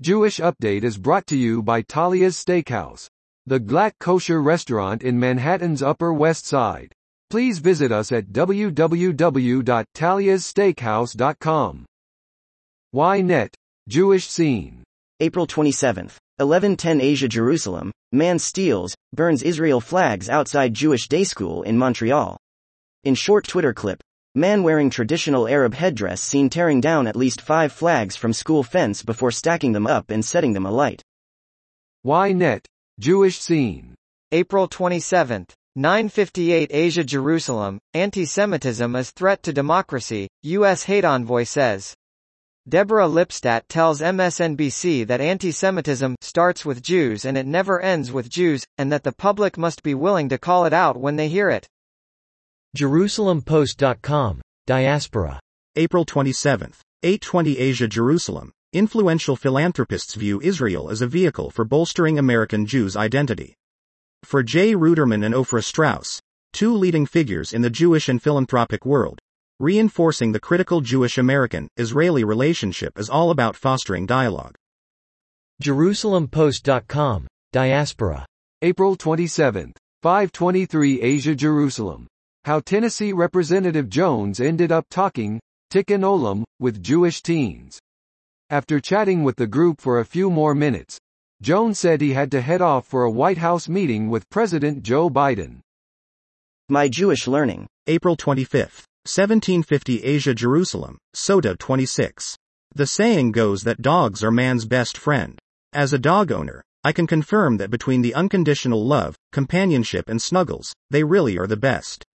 Jewish Update is brought to you by Talia's Steakhouse, the Glatt kosher restaurant in Manhattan's Upper West Side. Please visit us at www.taliassteakhouse.com. Ynet, Jewish Scene. April 27th. 1110 Asia Jerusalem, man steals, burns Israel flags outside Jewish day school in Montreal. In short Twitter clip, man wearing traditional Arab headdress seen tearing down at least five flags from school fence before stacking them up and setting them alight. Ynet, Jewish Scene. April 27th. 958 Asia Jerusalem, anti-Semitism as threat to democracy, U.S. hate envoy says. Deborah Lipstadt tells MSNBC that anti-Semitism starts with Jews and it never ends with Jews, and that the public must be willing to call it out when they hear it. JerusalemPost.com, Diaspora. April 27th. 820 Asia Jerusalem. Influential philanthropists view Israel as a vehicle for bolstering American Jews' identity. For Jay Ruderman and Ofra Strauss, two leading figures in the Jewish and philanthropic world, Reinforcing the critical Jewish American Israeli relationship is all about fostering dialogue. JerusalemPost.com, Diaspora. April 27th. 523 Asia Jerusalem. How Tennessee Representative Jones ended up talking, Tikkun Olam, with Jewish teens. After chatting with the group for a few more minutes, Jones said he had to head off for a White House meeting with President Joe Biden. My Jewish Learning. April 25th. 1750 Asia Jerusalem, Sotah 26. The saying goes that dogs are man's best friend. As a dog owner, I can confirm that between the unconditional love, companionship and snuggles, they really are the best.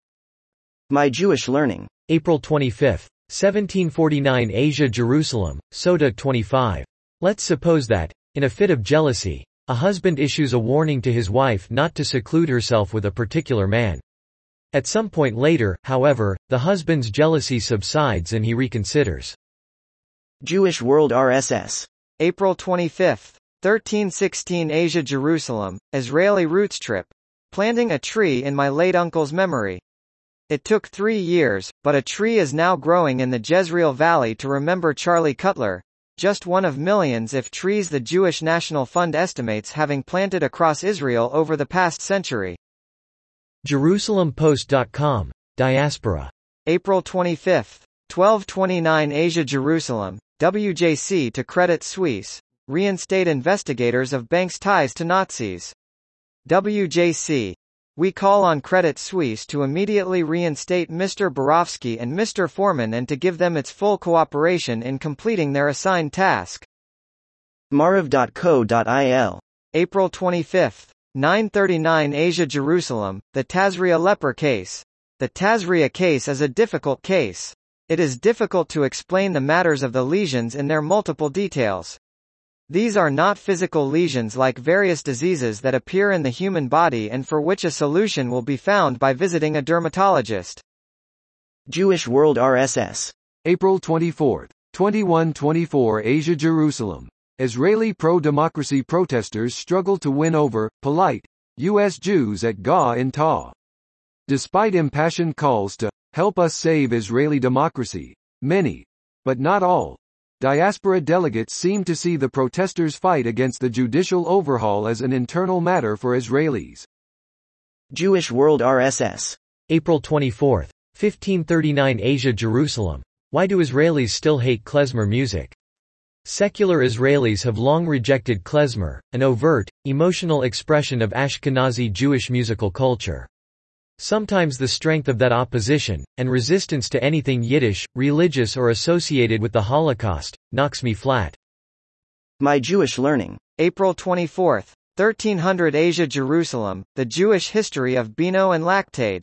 My Jewish Learning. April 25. 1749 Asia Jerusalem, Sotah 25. Let's suppose that, in a fit of jealousy, a husband issues a warning to his wife not to seclude herself with a particular man. At some point later, however, the husband's jealousy subsides and he reconsiders. Jewish World RSS. April 25, 1316 Asia Jerusalem, Israeli roots trip. Planting a tree in my late uncle's memory. It took three years, but a tree is now growing in the Jezreel Valley to remember Charlie Cutler, just one of millions if trees the Jewish National Fund estimates having planted across Israel over the past century. JerusalemPost.com, Diaspora. April 25th. 1229 Asia Jerusalem, WJC to Credit Suisse, reinstate investigators of bank's ties to Nazis. WJC. We call on Credit Suisse to immediately reinstate Mr. Barofsky and Mr. Foreman and to give them its full cooperation in completing their assigned task. Maariv.co.il. April 25. 939 Asia Jerusalem, the Tazria leper case. The Tazria case is a difficult case. It is difficult to explain the matters of the lesions in their multiple details. These are not physical lesions like various diseases that appear in the human body and for which a solution will be found by visiting a dermatologist. Jewish World RSS. April 24th. 2124 Asia Jerusalem. Israeli pro-democracy protesters struggle to win over, polite, U.S. Jews at Ga in Ta. Despite impassioned calls to, help us save Israeli democracy, many, but not all, diaspora delegates seem to see the protesters' fight against the judicial overhaul as an internal matter for Israelis. Jewish World RSS. April 24th, 1539 Asia Jerusalem. Why do Israelis still hate klezmer music? Secular Israelis have long rejected klezmer, an overt, emotional expression of Ashkenazi Jewish musical culture. Sometimes the strength of that opposition, and resistance to anything Yiddish, religious or associated with the Holocaust, knocks me flat. My Jewish Learning. April 24th, 1300 Asia Jerusalem, The Jewish History of Beano and Lactaid.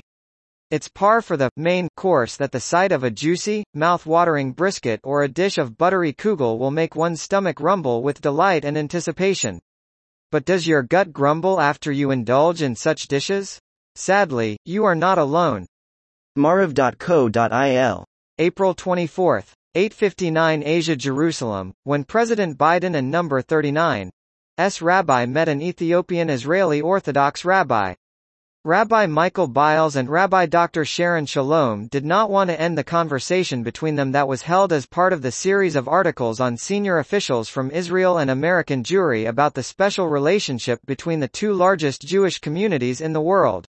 It's par for the main course that the sight of a juicy, mouth-watering brisket or a dish of buttery kugel will make one's stomach rumble with delight and anticipation. But does your gut grumble after you indulge in such dishes? Sadly, you are not alone. Maariv.co.il. April 24, 859 Asia Jerusalem, when President Biden and number 39, S. rabbi met an Ethiopian Israeli Orthodox rabbi. Rabbi Michael Biles and Rabbi Dr. Sharon Shalom did not want to end the conversation between them that was held as part of the series of articles on senior officials from Israel and American Jewry about the special relationship between the two largest Jewish communities in the world.